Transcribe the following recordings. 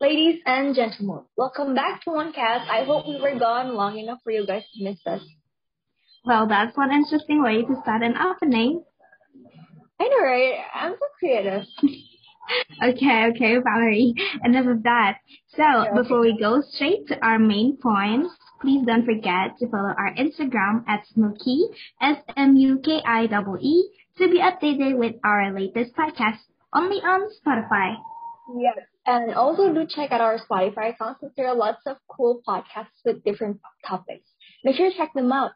Ladies and gentlemen, welcome back to OneCast. I hope we were gone long enough for you guys to miss us. Well, that's one interesting way to start an opening. I know, right? I'm so creative. okay, okay, Valerie. Enough of that. So, okay. before we go straight to our main points, please don't forget to follow our Instagram at Smuki, S-M-U-K-I-E-E, to be updated with our latest podcast only on Spotify. Yes, and also do check out our Spotify account since there are lots of cool podcasts with different topics. Make sure to check them out.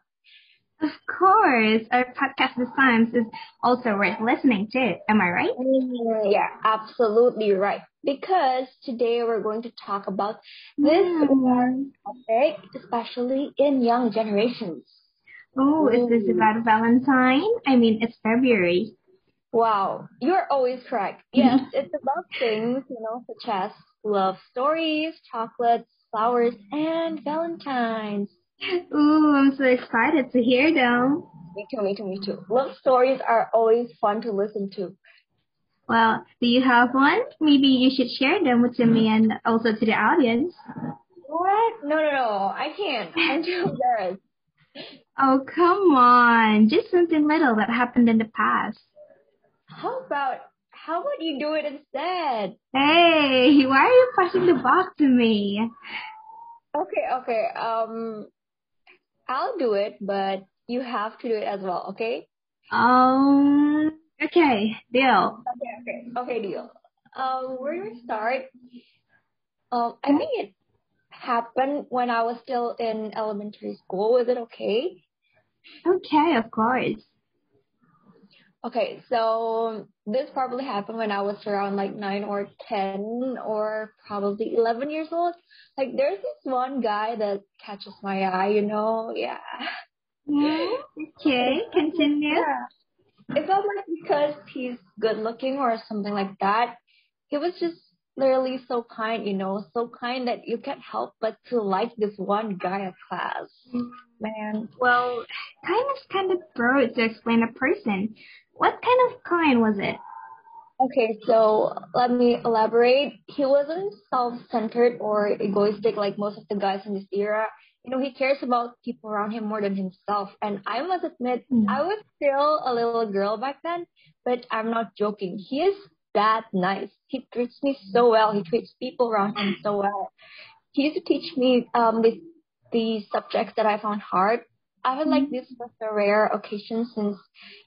Of course, our podcast The Science is also worth listening to. Am I right? Mm, yeah, absolutely right. Because today we're going to talk about this mm. topic, especially in young generations. Oh, is this about Valentine? I mean, it's February. Wow, you're always correct. Yes, it's about things, you know, such as love stories, chocolates, flowers, and Valentine's. Ooh, I'm so excited to hear them. Me too, me too, me too. Love stories are always fun to listen to. Well, do you have one? Maybe you should share them with me and also to the audience. What? No, no, no. I can't. I'm too embarrassed. Oh, come on. Just something little that happened in the past. How about how about you do it instead? Hey, why are you passing the box to me? Okay, okay. Um, I'll do it, but you have to do it as well. Okay? Um. Okay. Deal. Okay. Okay. Okay. Deal. Um, where do we start? Um, I think it happened when I was still in elementary school. Is it okay? Okay, of course. Okay, so this probably happened when I was around like nine or ten or probably eleven years old. Like there's this one guy that catches my eye, you know, yeah. Yeah. Okay, continue. Yeah. It's not like because he's good looking or something like that. He was just literally so kind, you know, so kind that you can't help but to like this one guy at class. Mm-hmm. Man. Well, kind is kind of broad to explain a person. What kind of kind was it? Okay, so let me elaborate. He wasn't self-centered or egoistic like most of the guys in this era. You know, he cares about people around him more than himself. And I must admit, mm. I was still a little girl back then, but I'm not joking. He is that nice. He treats me so well. He treats people around him so well. He used to teach me um the, the subjects that I found hard I feel like this mm-hmm. was a rare occasion since,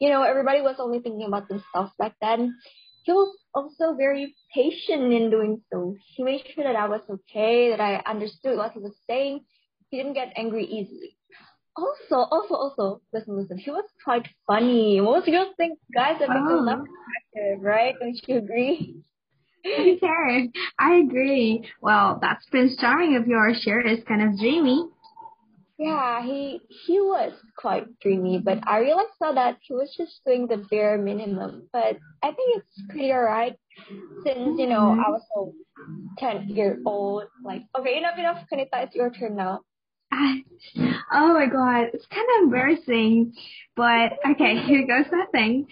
you know, everybody was only thinking about themselves back then. He was also very patient in doing so. He made sure that I was okay, that I understood what he was saying. He didn't get angry easily. Also, also, also, listen, listen, he was quite funny. Most girls think guys are making love oh. attractive, right? Don't you agree? Okay, I agree. Well, that's Prince Charming of yours sure is kind of dreamy. Yeah, he he was quite dreamy, but I realized now that he was just doing the bare minimum. But I think it's pretty alright since you know I was so ten year old. Like, okay, enough, enough. Kanita, it's your turn now. oh my god, it's kind of embarrassing. But okay, here goes nothing.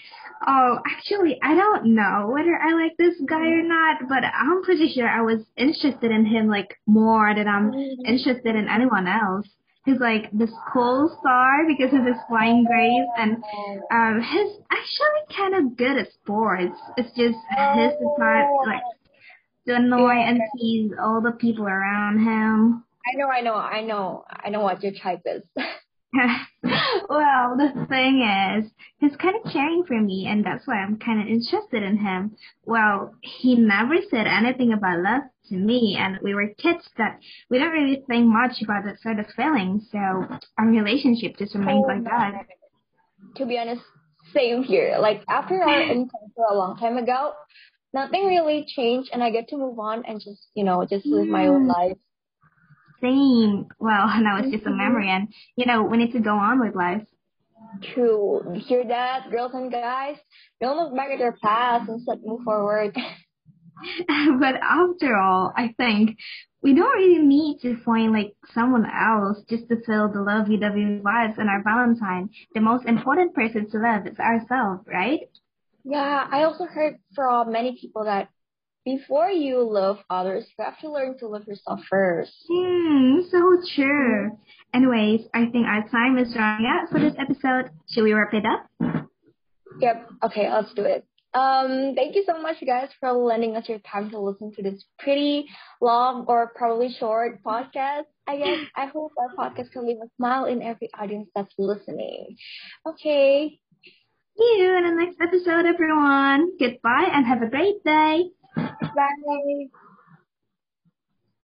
Oh, actually, I don't know whether I like this guy or not, but I'm pretty sure I was interested in him like more than I'm mm-hmm. interested in anyone else he's like the school star because of his flying grace, and um he's actually kind of good at sports. It's just his is not like to annoy and tease all the people around him. I know, I know, I know, I know what your type is. well, the thing is, he's kind of caring for me, and that's why I'm kind of interested in him. Well, he never said anything about love to me, and we were kids that we don't really think much about that sort of feeling, so our relationship just remained like oh, that. To be honest, same here. Like, after our encounter a long time ago, nothing really changed, and I get to move on and just, you know, just live my own mm. life same. Well, now it's just a mm-hmm. memory, and you know we need to go on with life. True. You hear that, girls and guys? Don't look back at your past, and instead move forward. but after all, I think we don't really need to find like someone else just to fill the lovey-dovey vibes on our Valentine. The most important person to love is ourselves, right? Yeah, I also heard from many people that before you love others, you have to learn to love yourself first. Hmm, so true. Anyways, I think our time is running out for this episode. Should we wrap it up? Yep. Okay, let's do it. Um, thank you so much, guys, for lending us your time to listen to this pretty long or probably short podcast. I guess I hope our podcast can leave a smile in every audience that's listening. Okay. See you in the next episode, everyone. Goodbye and have a great day. 拜